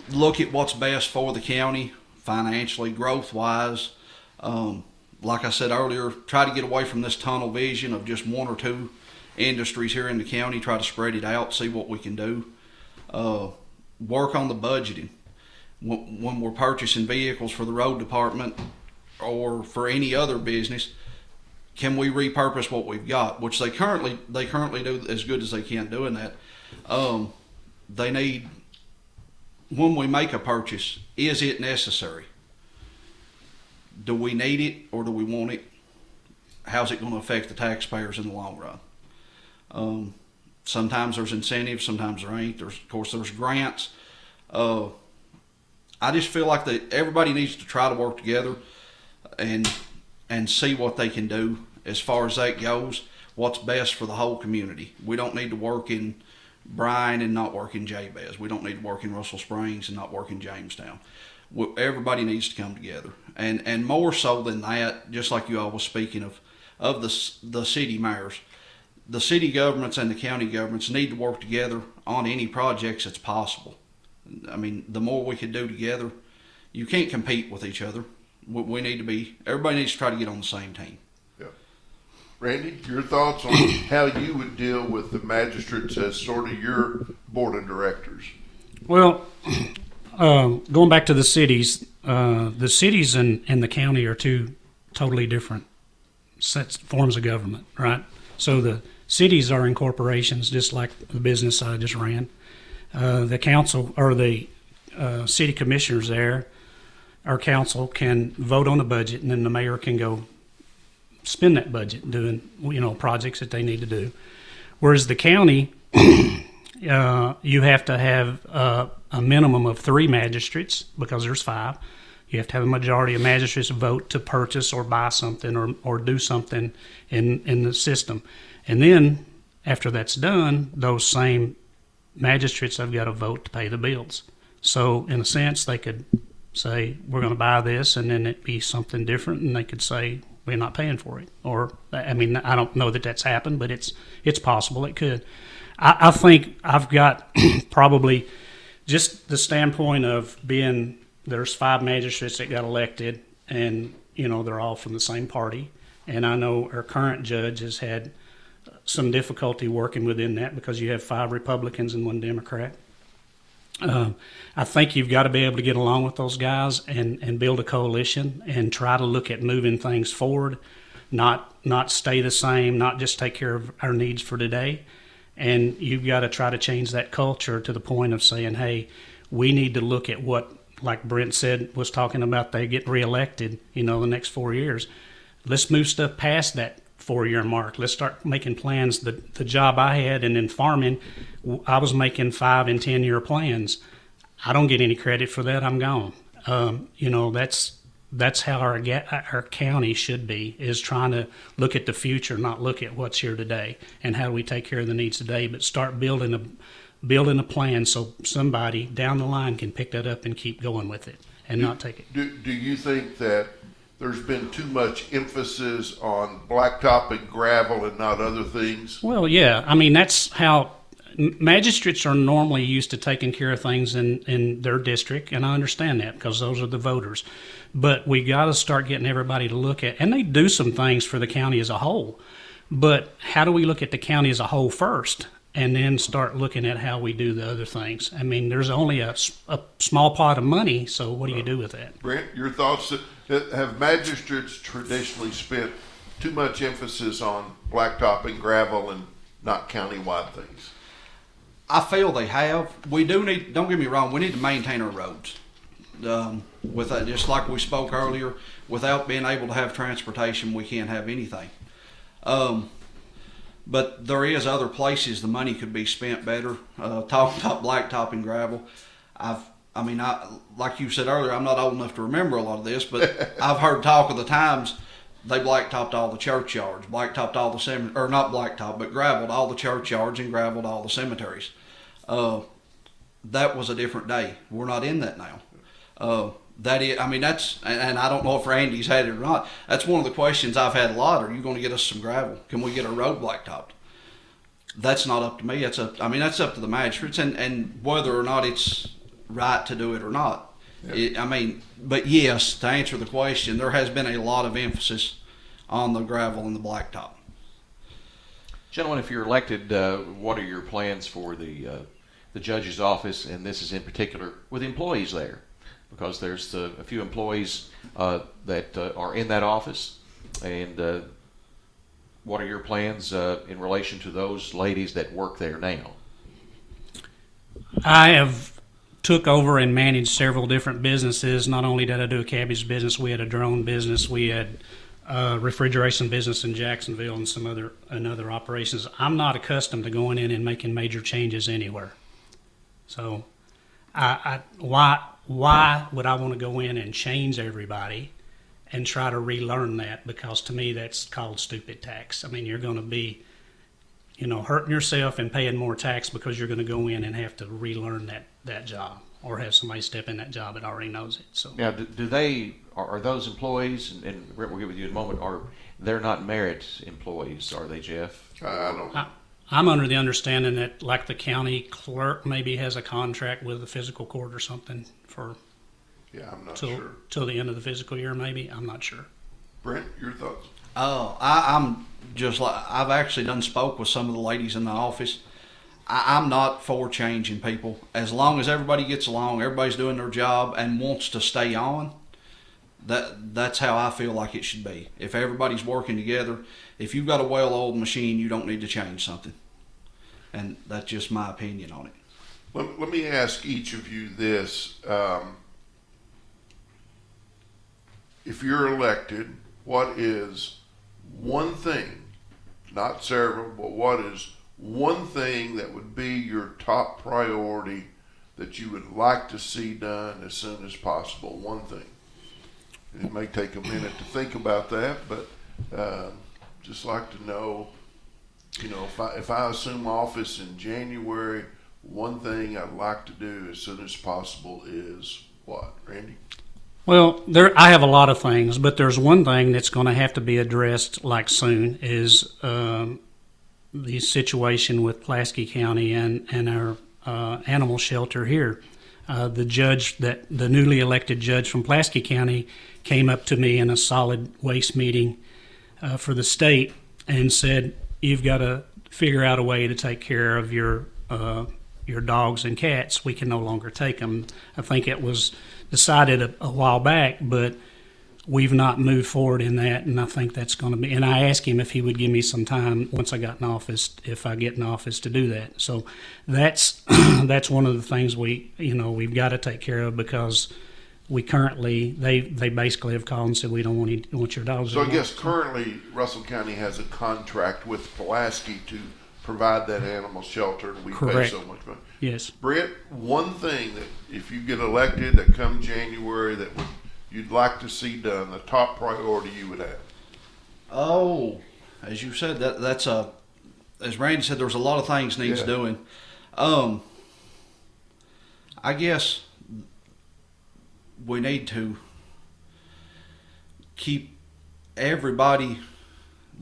Look at what's best for the county financially, growth wise. Um, like I said earlier, try to get away from this tunnel vision of just one or two industries here in the county. Try to spread it out, see what we can do. Uh, work on the budgeting when we're purchasing vehicles for the road department or for any other business. Can we repurpose what we've got? Which they currently they currently do as good as they can doing that. Um, they need when we make a purchase, is it necessary? Do we need it or do we want it? How's it going to affect the taxpayers in the long run? Um, sometimes there's incentives, sometimes there ain't. There's, of course, there's grants. Uh, I just feel like that everybody needs to try to work together and and see what they can do as far as that goes. What's best for the whole community. We don't need to work in Bryan and not work in Jabez. We don't need to work in Russell Springs and not work in Jamestown. Everybody needs to come together, and and more so than that, just like you all was speaking of, of the the city mayors, the city governments and the county governments need to work together on any projects that's possible. I mean, the more we can do together, you can't compete with each other. We need to be. Everybody needs to try to get on the same team. Yeah. Randy, your thoughts on how you would deal with the magistrates as sort of your board of directors? Well, uh, going back to the cities, uh, the cities and, and the county are two totally different sets forms of government, right? So the cities are incorporations, just like the business I just ran. Uh, the council or the uh, city commissioners there, our council can vote on the budget, and then the mayor can go spend that budget doing you know projects that they need to do. Whereas the county, uh, you have to have a minimum of three magistrates because there's five. You have to have a majority of magistrates vote to purchase or buy something or, or do something in, in the system. And then after that's done, those same magistrates have got to vote to pay the bills. So in a sense, they could say, we're going to buy this, and then it be something different, and they could say, we're not paying for it. Or I mean, I don't know that that's happened, but it's it's possible it could. I, I think I've got probably just the standpoint of being there's five magistrates that got elected, and you know they're all from the same party, and I know our current judge has had some difficulty working within that because you have five Republicans and one Democrat. Um, I think you've got to be able to get along with those guys and, and build a coalition and try to look at moving things forward, not not stay the same, not just take care of our needs for today. And you've got to try to change that culture to the point of saying, hey, we need to look at what, like Brent said, was talking about they get reelected, you know, the next four years. Let's move stuff past that four year mark. Let's start making plans. The, the job I had and in farming, I was making five and 10 year plans. I don't get any credit for that. I'm gone. Um, you know, that's that's how our our county should be is trying to look at the future, not look at what's here today and how do we take care of the needs today, but start building a building a plan so somebody down the line can pick that up and keep going with it and do, not take it. Do, do you think that there's been too much emphasis on blacktop and gravel and not other things? Well, yeah. I mean, that's how magistrates are normally used to taking care of things in, in their district, and I understand that because those are the voters. But we got to start getting everybody to look at, and they do some things for the county as a whole. But how do we look at the county as a whole first? And then start looking at how we do the other things. I mean, there's only a, a small pot of money, so what do you do with that? Brent, your thoughts? Have magistrates traditionally spent too much emphasis on blacktop and gravel and not county-wide things? I feel they have. We do need. Don't get me wrong. We need to maintain our roads. Um, with that, just like we spoke earlier, without being able to have transportation, we can't have anything. Um, but there is other places the money could be spent better. Uh, talking about blacktop and gravel, I've I mean, I like you said earlier, I'm not old enough to remember a lot of this, but I've heard talk of the times they blacktopped all the churchyards, blacktopped all the cemeteries, or not blacktop, but gravelled all the churchyards and gravelled all the cemeteries. Uh, that was a different day. We're not in that now. Uh, that is, I mean, that's, and, and I don't know if Randy's had it or not. That's one of the questions I've had a lot. Are you going to get us some gravel? Can we get a road blacktopped? That's not up to me. That's up. I mean, that's up to the magistrates, and and whether or not it's right to do it or not. It, I mean, but yes, to answer the question, there has been a lot of emphasis on the gravel and the blacktop. Gentlemen, if you're elected, uh, what are your plans for the uh, the judge's office, and this is in particular with employees there, because there's uh, a few employees uh, that uh, are in that office, and uh, what are your plans uh, in relation to those ladies that work there now? I have took over and managed several different businesses. Not only did I do a cabbage business, we had a drone business, we had a refrigeration business in Jacksonville, and some other and other operations. I'm not accustomed to going in and making major changes anywhere. So, I, I why why would I want to go in and change everybody and try to relearn that? Because to me, that's called stupid tax. I mean, you're going to be you know, hurting yourself and paying more tax because you're going to go in and have to relearn that, that job or have somebody step in that job that already knows it. So Now, do, do they are, are those employees? And, and Brent will get with you in a moment. Are they're not merit employees? Are they, Jeff? I don't. I, I'm under the understanding that, like the county clerk, maybe has a contract with the physical court or something for Yeah, I'm not till sure. till the end of the physical year. Maybe I'm not sure. Brent, your thoughts? Oh, I, I'm just like I've actually done spoke with some of the ladies in the office. I, I'm not for changing people as long as everybody gets along, everybody's doing their job and wants to stay on. That that's how I feel like it should be. If everybody's working together, if you've got a well-oiled machine, you don't need to change something. And that's just my opinion on it. Let, let me ask each of you this. Um, if you're elected, what is one thing, not several, but what is one thing that would be your top priority that you would like to see done as soon as possible? One thing. It may take a minute to think about that, but uh, just like to know, you know, if I, if I assume office in January, one thing I'd like to do as soon as possible is what, Randy? Well, there I have a lot of things, but there's one thing that's going to have to be addressed like soon is um, the situation with Pulaski County and and our uh, animal shelter here. Uh, the judge that the newly elected judge from Pulaski County came up to me in a solid waste meeting uh, for the state and said, "You've got to figure out a way to take care of your uh, your dogs and cats. We can no longer take them." I think it was decided a, a while back, but we've not moved forward in that, and I think that's going to be. And I asked him if he would give me some time once I got in office, if I get in office, to do that. So that's that's one of the things we, you know, we've got to take care of because we currently they they basically have called and said we don't want you, want your dogs. So I guess currently Russell County has a contract with Pulaski to provide that animal shelter, and we pay so much money. yes. Brent, one thing that if you get elected that come January that would you'd like to see done, the top priority you would have. Oh, as you said, that that's a as Randy said, there's a lot of things needs Yeah. doing. Um, I guess we need to keep everybody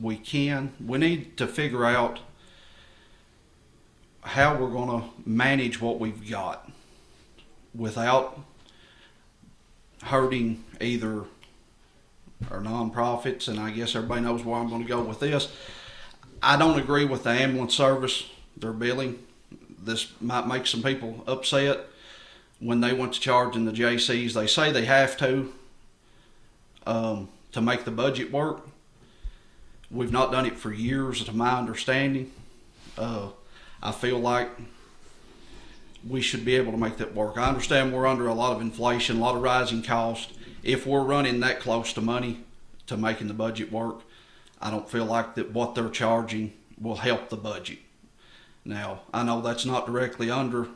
we can. We need to figure out how we're going to manage what we've got without hurting either our nonprofits, and I guess everybody knows where I'm going to go with this. I don't agree with the ambulance service, their billing. This might make some people upset when they went to charging the JCs. They say they have to um, to make the budget work. We've not done it for years, to my understanding. Uh, I feel like we should be able to make that work. I understand we're under a lot of inflation, a lot of rising cost. If we're running that close to money to making the budget work, I don't feel like that what they're charging will help the budget. Now, I know that's not directly under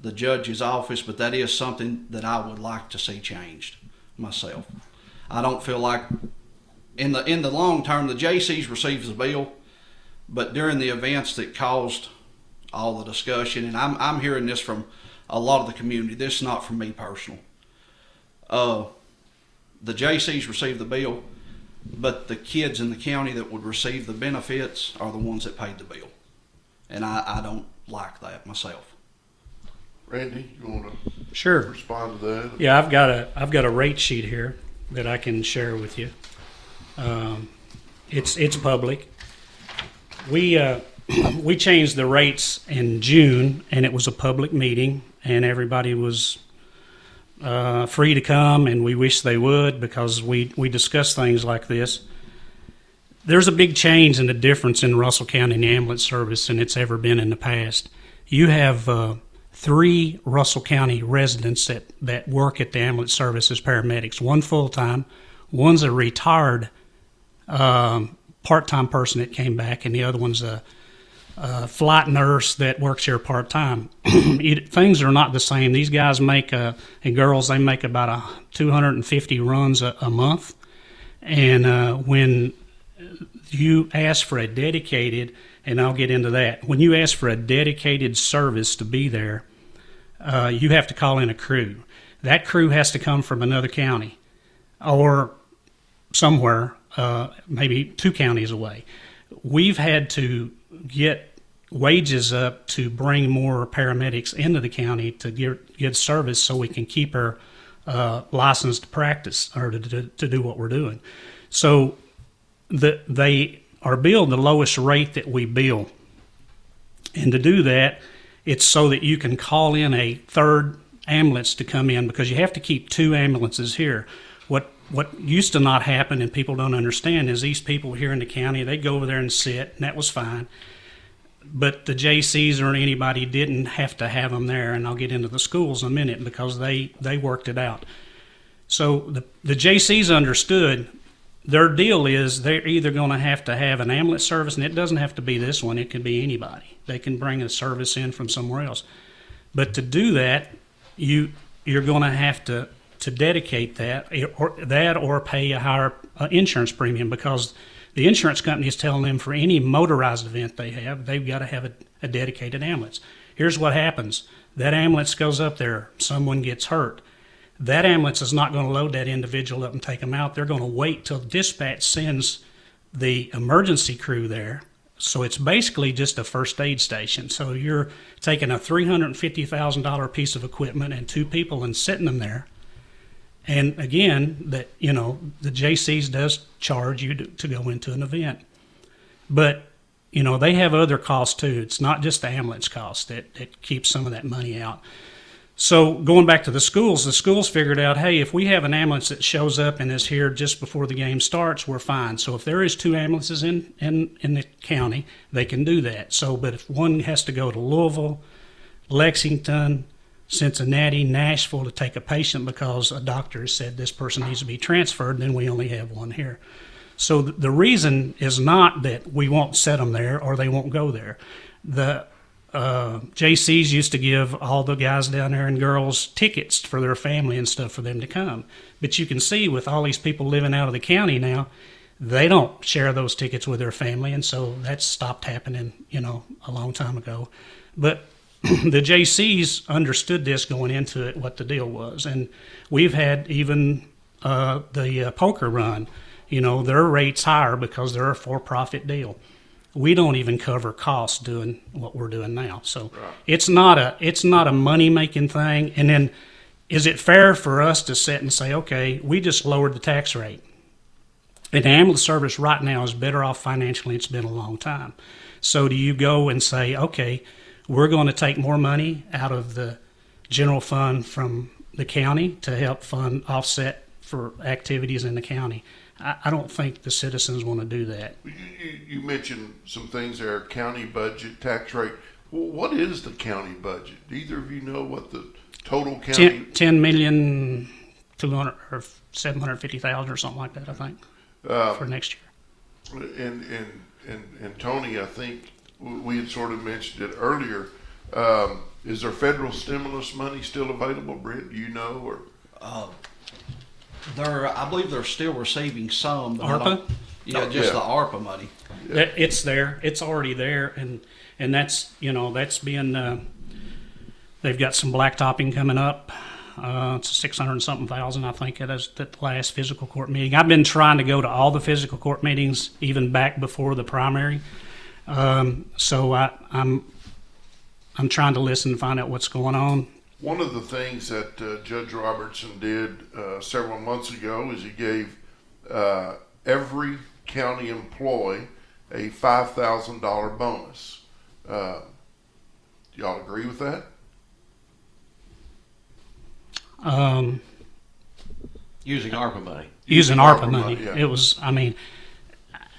the judge's office, but that is something that I would like to see changed myself. I don't feel like in the in the long term the JCs receives the bill, but during the events that caused all the discussion, and I'm I'm hearing this from a lot of the community. This is not from me personal. Uh, the JCs receive the bill, but the kids in the county that would receive the benefits are the ones that paid the bill, and I, I don't like that myself. Randy, you want to Sure. respond to that? Yeah, I've got a I've got a rate sheet here that I can share with you. Um, it's it's public. We uh, we changed the rates in June, and it was a public meeting, and everybody was uh, free to come, and we wish they would because we we discuss things like this. There's a big change and a difference in Russell County ambulance service than it's ever been in the past. You have uh, three Russell County residents that, that work at the ambulance service as paramedics. One full time, one's a retired um, part time person that came back, and the other one's a, a flight nurse that works here part time. Things are not the same. These guys make, uh, and girls, they make about a 250 runs a, a month. And uh, when you ask for a dedicated, and I'll get into that. When you ask for a dedicated service to be there, uh, you have to call in a crew. That crew has to come from another county or somewhere, uh, maybe two counties away. We've had to get wages up to bring more paramedics into the county to get, get service so we can keep our uh, licensed to practice or to, to, to do what we're doing. So the, they are billed the lowest rate that we bill. And to do that, it's so that you can call in a third ambulance to come in because you have to keep two ambulances here. What used to not happen and people don't understand is these people here in the county they go over there and sit and that was fine. But the JCs or anybody didn't have to have them there, and I'll get into the schools in a minute because they they worked it out. So the the JCs understood their deal is they're either going to have to have an ambulance service, and it doesn't have to be this one, it can be anybody. They can bring a service in from somewhere else. But to do that, you you're going to have to to dedicate that or that or pay a higher uh, insurance premium because the insurance company is telling them for any motorized event they have, they've got to have a, a dedicated ambulance. Here's what happens: that ambulance goes up there, someone gets hurt that ambulance is not going to load that individual up and take them out. They're going to wait till dispatch sends the emergency crew there. So it's basically just a first aid station. So you're taking a $350,000 piece of equipment and two people and sitting them there. And again, that you know, the JCs does charge you to, to go into an event. But you know, they have other costs too. It's not just the ambulance cost that, that keeps some of that money out. So going back to the schools, the schools figured out, hey, if we have an ambulance that shows up and is here just before the game starts, we're fine. So if there is two ambulances in, in, in the county, they can do that. So, but if one has to go to Louisville, Lexington, Cincinnati, Nashville to take a patient because a doctor said this person needs to be transferred, then we only have one here. So the reason is not that we won't set them there or they won't go there. The uh, JC's used to give all the guys down there and girls tickets for their family and stuff for them to come. But you can see with all these people living out of the county now, they don't share those tickets with their family, and so that's stopped happening, you know, a long time ago. But the JCs understood this going into it, what the deal was, and we've had even uh, the uh, poker run. You know, their rates higher because they're a for-profit deal we don't even cover costs doing what we're doing now. So Right. it's not a it's not a money making thing. And then is it fair for us to sit and say, okay, we just lowered the tax rate? And the ambulance service right now is better off financially. It's been a long time. So do you go and say, okay, we're going to take more money out of the general fund from the county to help fund offset for activities in the county? I, I don't think the citizens want to do that. You, you, mentioned some things there county budget, tax rate. What is the county budget? Do either of you know what the total county? 10, 10 million, 200 or 750,000 or something like that, I think, Uh, for next year. and, and, and, and Tony, I think we had sort of mentioned it earlier. Um, is there federal stimulus money still available, Brent? Do you know? Or Uh, they're, I believe they're still receiving some. ARPA? Yeah, Oh, just yeah. the ARPA money. That, it's there. It's already there, and and that's you know that's being. Uh, they've got some blacktopping coming up Uh, it's six hundred something thousand, I think, at us- at the last physical court meeting. I've been trying to go to all the physical court meetings, even back before the primary. Um, so I, I'm I'm trying to listen and find out what's going on. One of the things that uh, Judge Robertson did uh, several months ago is he gave uh, every county employee a five thousand dollar bonus. Uh, do y'all agree with that? Um, Using ARPA money. using Using ARPA, ARPA money. money, yeah. It was, I mean, i-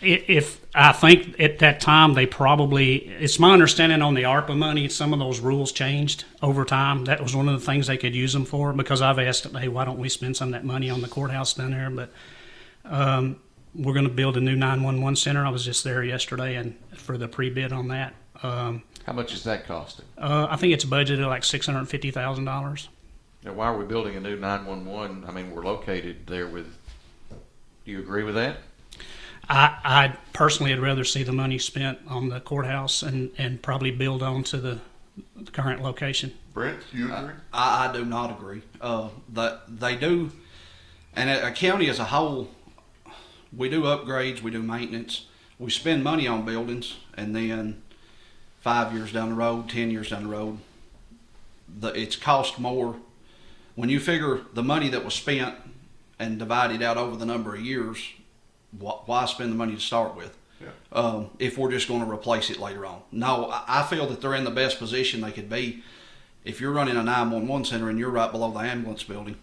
if I think at that time they probably, it's my understanding on the ARPA money, some of those rules changed over time. That was one of the things they could use them for because I've asked, hey, why don't we spend some of that money on the courthouse down there? But um, we're going to build a new 911 center. I was just there yesterday and for the pre bid on that. Um, How much is that costing? uh, I think it's budgeted like $650,000. Now, why are we building a new 911? I mean, we're located there with. Do you agree with that? I, I personally would rather see the money spent on the courthouse and, and probably build on to the, the current location. Brent, you agree? I, I do not agree. Uh, that they do, and a, a county as a whole, we do upgrades, we do maintenance, we spend money on buildings, and then five years down the road, ten years down the road, the it's cost more. When you figure the money that was spent and divided out over the number of years, wh- why spend the money to start with? Yeah. Um, if we're just going to replace it later on. No, I, I feel that they're in the best position they could be if you're running a 911 center and you're right below the ambulance building,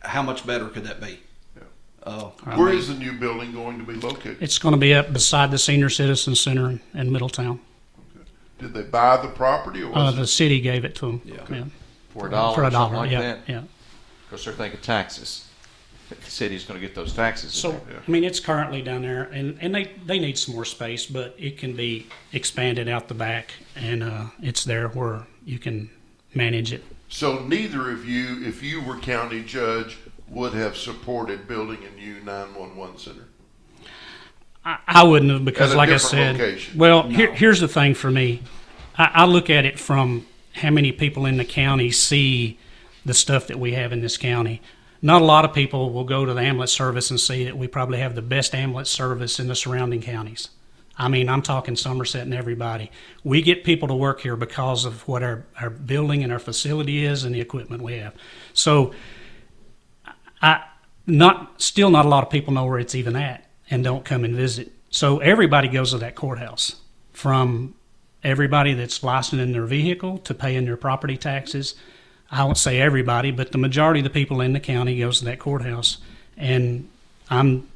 how much better could that be? Yeah. Uh, Where is the new building going to be located? It's going to be up beside the Senior Citizen Center in, in Middletown. Did they buy the property or Uh, the it? city gave it to them. Yeah. For a dollar For a dollar, like yeah, that? yeah. Because they're thinking taxes. The city's going to get those taxes. So, there. I mean, it's currently down there, and, and they, they need some more space, but it can be expanded out the back, and uh, it's there where you can manage it. So neither of you, if you were county judge, would have supported building a new 911 center. I, I wouldn't have because, like I said, location. well, here, here's the thing for me. I, I look at it from how many people in the county see the stuff that we have in this county. Not a lot of people will go to the ambulance service and see that we probably have the best ambulance service in the surrounding counties. I mean, I'm talking Somerset and everybody. We get people to work here because of what our, our building and our facility is and the equipment we have. So, I not still not a lot of people know where it's even at and don't come and visit. So everybody goes to that courthouse, from everybody that's licensed in their vehicle to paying their property taxes. I won't say everybody, but the majority of the people in the county goes to that courthouse, and I'm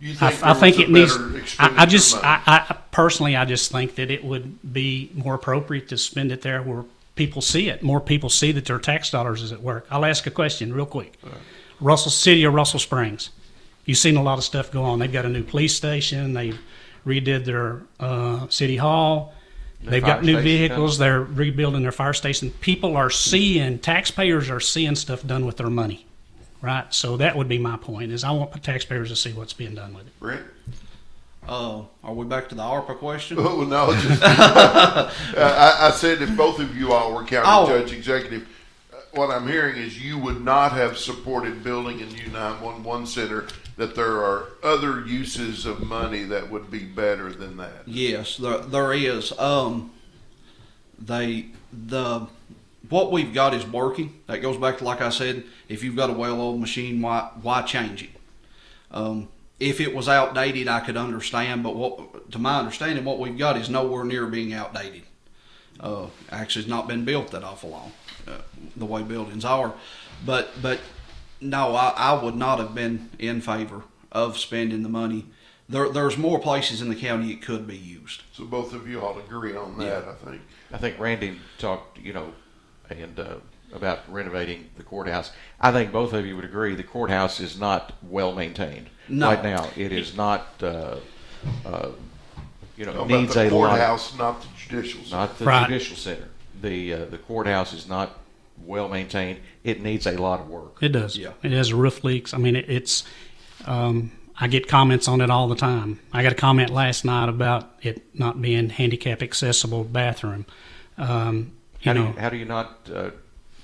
You I, think I there think it needs. better I, I just. I, I personally, I just think that it would be more appropriate to spend it there where people see it. More people see that their tax dollars is at work. I'll ask a question real quick. Russell City or Russell Springs, you've seen a lot of stuff go on. They've got a new police station. They redid their uh, city hall. New They've got new station vehicles. They're rebuilding their fire station. People are seeing, taxpayers are seeing stuff done with their money, right? So that would be my point. Is I want taxpayers to see what's being done with it. Brent? uh, are we back to the ARPA question? Oh, no, just, I, I said if both of you all were county Oh. judge executive, uh, what I'm hearing is you would not have supported building a new 911 center, that there are other uses of money that would be better than that. Yes, there, there is. Um, they the what we've got is working. That goes back to like I said. If you've got a well-oiled machine, why why change it? Um, if it was outdated, I could understand. But what, to my understanding, what we've got is nowhere near being outdated. Uh, actually, it's not been built that awful long, uh, the way buildings are. But but no, I, I would not have been in favor of spending the money. There, there's more places in the county it could be used. So both of you all agree on that, I think. I think Randy talked, you know, and uh, about renovating the courthouse. I think both of you would agree the courthouse is not well maintained No. right now. It is not, uh, uh, you know, How it about needs the a lot. courthouse, not the judicial center? Not the Right. judicial center. The uh, the courthouse is not well maintained. It needs a lot of work. It does. Yeah. It has roof leaks. I mean, it, it's. Um, I get comments on it all the time. I got a comment last night about it not being handicap accessible bathroom. Um, you How do know, you, how do you not uh,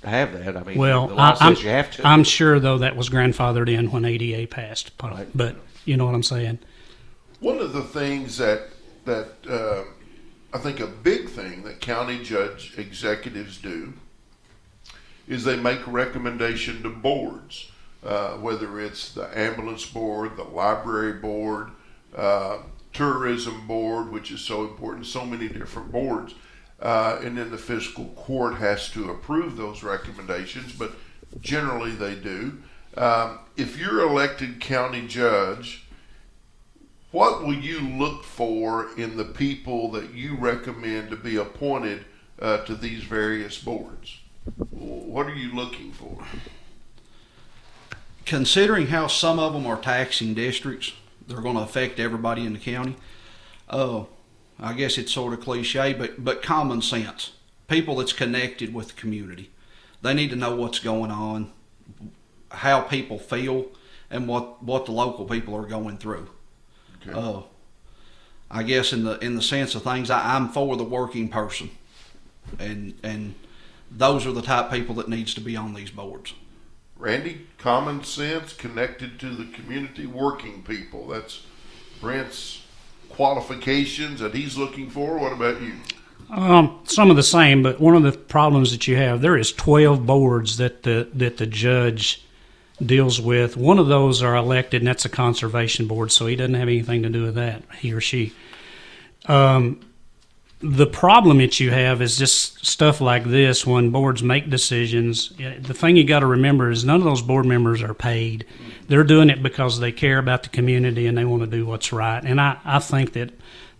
have that. I mean, Well, the law I, am says you have to. I'm sure though that was grandfathered in when ADA passed, but, Right. but you know what I'm saying. One of the things that that uh, I think a big thing that county judge executives do is they make recommendation to boards, uh, whether it's the ambulance board, the library board, uh, tourism board, which is so important, so many different boards. Uh, and then the fiscal court has to approve those recommendations, but generally they do. Um, if you're elected county judge, what will you look for in the people that you recommend to be appointed uh, to these various boards? What are you looking for? considering how some of them are taxing districts, they're going to affect everybody in the county. Uh, I guess it's sort of cliche, but but common sense. People that's connected with the community, they need to know what's going on, how people feel, and what what the local people are going through. Okay. Uh, I guess in the in the sense of things, I, I'm for the working person, and and those are the type of people that needs to be on these boards. Randy, common sense, connected to the community, working people. That's Brent's qualifications that he's looking for. What about you? Um, some of the same, but one of the problems that you have there is 12 boards that the that the judge deals with. One of those are elected, and that's a conservation board, so he doesn't have anything to do with that. He or she. Um, the problem that you have is just stuff like this when boards make decisions. The thing you got to remember is none of those board members are paid. They're doing it because they care about the community and they want to do what's right. And I, I think that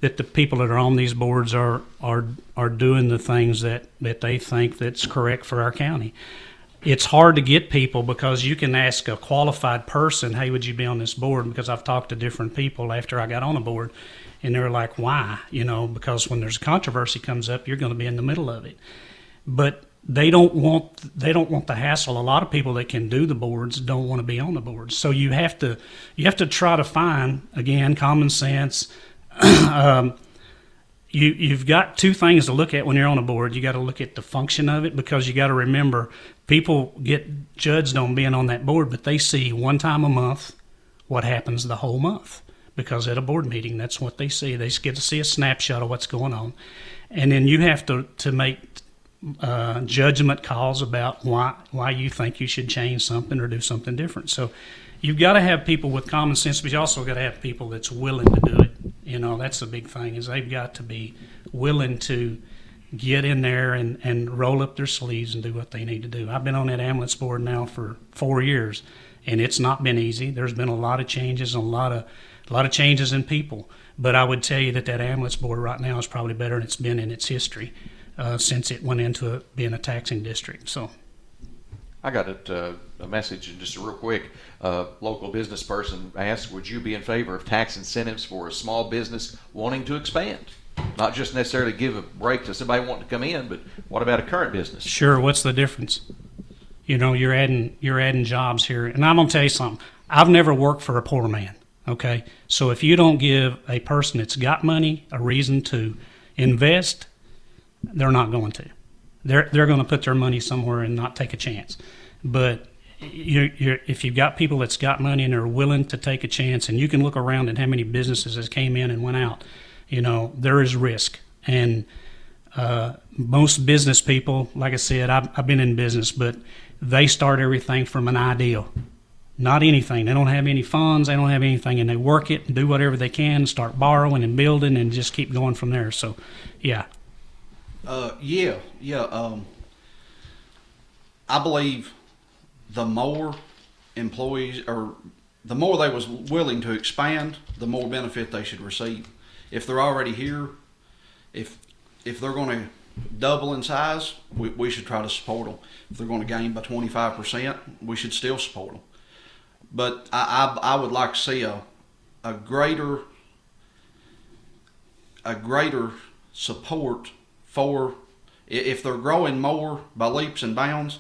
that the people that are on these boards are are are doing the things that that they think that's correct for our county. It's hard to get people because you can ask a qualified person, "Hey, would you be on this board?" Because I've talked to different people after I got on a board, and they're like, "Why?" You know, because when there's a controversy comes up, you're going to be in the middle of it. But they don't want they don't want the hassle. A lot of people that can do the boards don't want to be on the boards. So you have to you have to try to find again common sense. um, you you've got two things to look at when you're on a board. You got to look at the function of it because you got to remember people get judged on being on that board, but they see one time a month what happens the whole month because at a board meeting that's what they see. They get to see a snapshot of what's going on, and then you have to to make uh, judgment calls about why why you think you should change something or do something different. So you've got to have people with common sense, but you also got to have people that's willing to do it. You know, that's the big thing is they've got to be willing to get in there and, and roll up their sleeves and do what they need to do. I've been on that ambulance board now for four years, and it's not been easy. There's been a lot of changes and a lot of a lot of changes in people. But I would tell you that that ambulance board right now is probably better than it's been in its history uh, since it went into a, being a taxing district. So. I got it, uh, a message, and just a real quick. Uh, local business person asked, "Would you be in favor of tax incentives for a small business wanting to expand? Not just necessarily give a break to somebody wanting to come in, but what about a current business?" Sure. What's the difference? You know, you're adding you're adding jobs here, and I'm gonna tell you something. I've never worked for a poor man. Okay, so if you don't give a person that's got money a reason to invest, they're not going to. They're they're going to put their money somewhere and not take a chance. But you're, you're, if you've got people that's got money and are willing to take a chance, and you can look around at how many businesses has came in and went out, you know there is risk and uh, most business people, like I said, I've, I've been in business, but they start everything from an ideal, not anything. They don't have any funds, they don't have anything, and they work it and do whatever they can, start borrowing and building, and just keep going from there. So, yeah, Uh, yeah, yeah. Um, I believe the more employees or the more they was willing to expand, the more benefit they should receive. If they're already here, if if they're going to double in size, we, we should try to support them. If they're going to gain by twenty five percent, we should still support them. But I, I I would like to see a a greater a greater support for if they're growing more by leaps and bounds.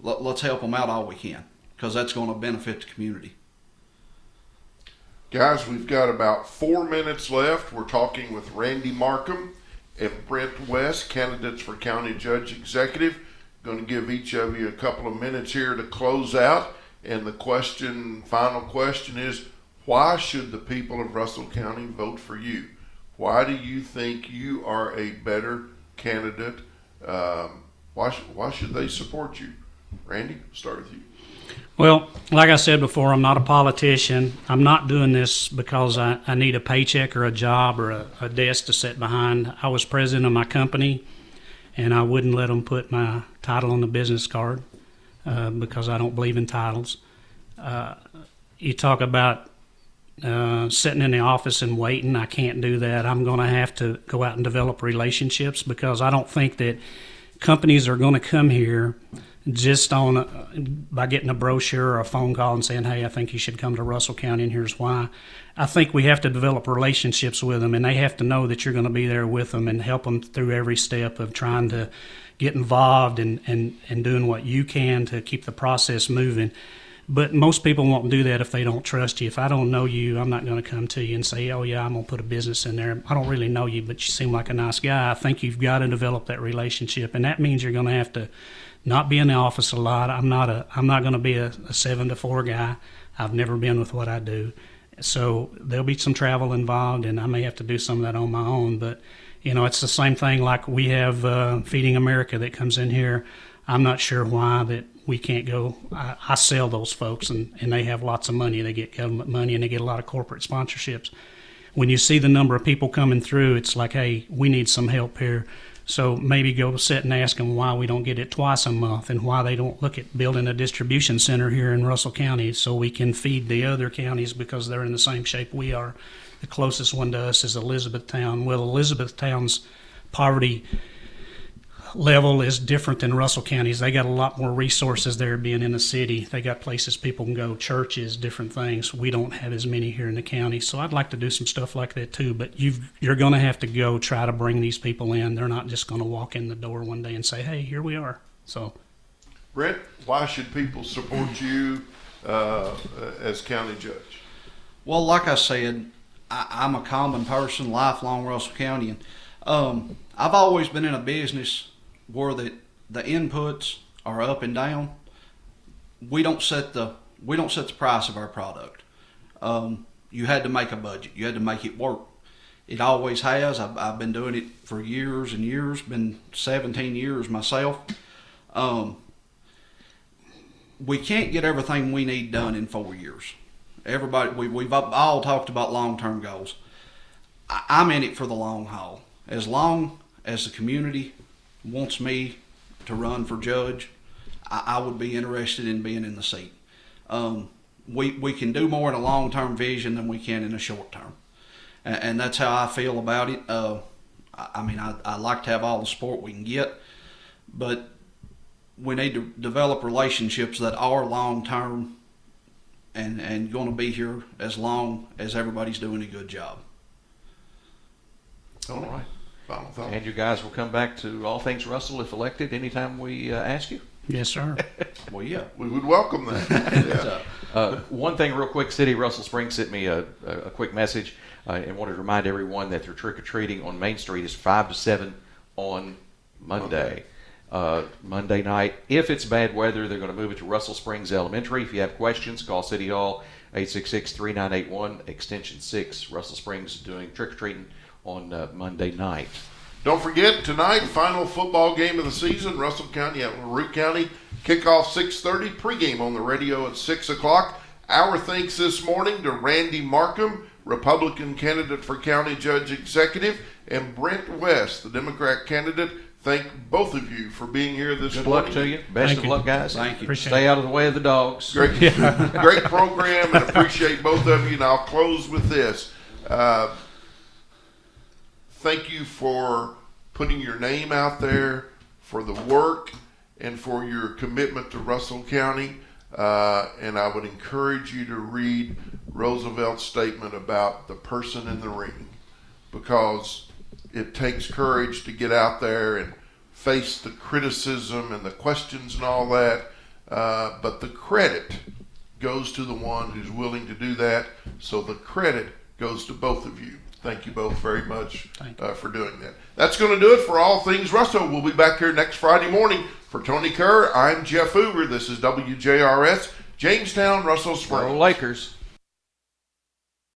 Let, let's help them out all we can because that's going to benefit the community. Guys, we've got about four minutes left. We're talking with Randy Markham and Brent West, candidates for County Judge Executive. going to give each of you a couple of minutes here to close out. And the question, final question is, why should the people of Russell County vote for you? Why do you think you are a better candidate? Um, why, sh- why should they support you? Randy, start with you. Well, like I said before, I'm not a politician. I'm not doing this because I, I need a paycheck or a job or a, a desk to sit behind. I was president of my company, and I wouldn't let them put my title on the business card uh, because I don't believe in titles. Uh, you talk about uh, sitting in the office and waiting. I can't do that. I'm going to have to go out and develop relationships because I don't think that companies are going to come here just on uh, by getting a brochure or a phone call and saying, "Hey, I think you should come to Russell County, and here's why." I think we have to develop relationships with them, and they have to know that you're going to be there with them and help them through every step of trying to get involved and and and doing what you can to keep the process moving. But most people won't do that if they don't trust you. If I don't know you, I'm not going to come to you and say, "Oh yeah, I'm going to put a business in there." I don't really know you, but you seem like a nice guy. I think you've got to develop that relationship, and that means you're going to have to not be in the office a lot. I'm not a I'm not going to be a, a seven to four guy. I've never been with what I do, so there'll be some travel involved, and I may have to do some of that on my own. But you know, it's the same thing like we have uh, Feeding America that comes in here. I'm not sure why that we can't go. I, I sell those folks, and, and they have lots of money. They get government money, and they get a lot of corporate sponsorships. When you see the number of people coming through, it's like, hey, we need some help here. So maybe go sit and ask them why we don't get it twice a month and why they don't look at building a distribution center here in Russell County so we can feed the other counties because they're in the same shape we are. The closest one to us is Elizabethtown. Well, Elizabethtown's poverty level is different than Russell County's. They got a lot more resources there being in the city. They got places people can go, churches, different things. We don't have as many here in the county. So I'd like to do some stuff like that too. But you've, you're going to have to go try to bring these people in. They're not just going to walk in the door one day and say, hey, here we are. So, Brent, why should people support you uh, as county judge? Well, like I said, I, I'm a common person, lifelong Russell County, um, I've always been in a business where the the inputs are up and down. We don't set the we don't set the price of our product. Um, you had to make a budget. You had to make it work. It always has. I've, I've been doing it for years and years. Been 17 years myself. Um, we can't get everything we need done in four years. Everybody, we, we've all talked about long term goals. I, I'm in it for the long haul. As long as the community wants me to run for judge, I, I would be interested in being in the seat. Um, we, we can do more in a long term vision than we can in a short term. And, and that's how I feel about it. Uh, I, I mean, I, I like to have all the support we can get, but we need to develop relationships that are long term and, and going to be here as long as everybody's doing a good job. All right. Final thought. And you guys will come back to All Things Russell if elected anytime we uh, ask you. yes, sir. Well, yeah. We would welcome that. Yeah. Uh, one thing, real quick, City of Russell Springs sent me a, a, a quick message uh, and wanted to remind everyone that their trick or treating on Main Street is 5 to 7 on Monday. Uh, Monday night. If it's bad weather, they're going to move it to Russell Springs Elementary. If you have questions, call City Hall 866 3981, extension 6. Russell Springs doing trick or treating on uh, Monday night. Don't forget tonight, final football game of the season. Russell County at LaRue County. Kickoff 6:30. Pregame on the radio at 6 o'clock. Our thanks this morning to Randy Markham, Republican candidate for county judge executive, and Brent West, the Democrat candidate. Thank both of you for being here this morning. Good luck to you. Best Thank of you. luck, guys. Thank you. Appreciate Stay it. out of the way of the dogs. Great, great program, and appreciate both of you. And I'll close with this. Uh, thank you for putting your name out there, for the work, and for your commitment to Russell County. Uh, and I would encourage you to read Roosevelt's statement about the person in the ring because it takes courage to get out there and face the criticism and the questions and all that. Uh, but the credit goes to the one who's willing to do that. So the credit goes to both of you. Thank you both very much uh, for doing that. That's going to do it for All Things Russell. We'll be back here next Friday morning. For Tony Kerr, I'm Jeff Hoover. This is WJRS, Jamestown, Russell Springs. Go Lakers.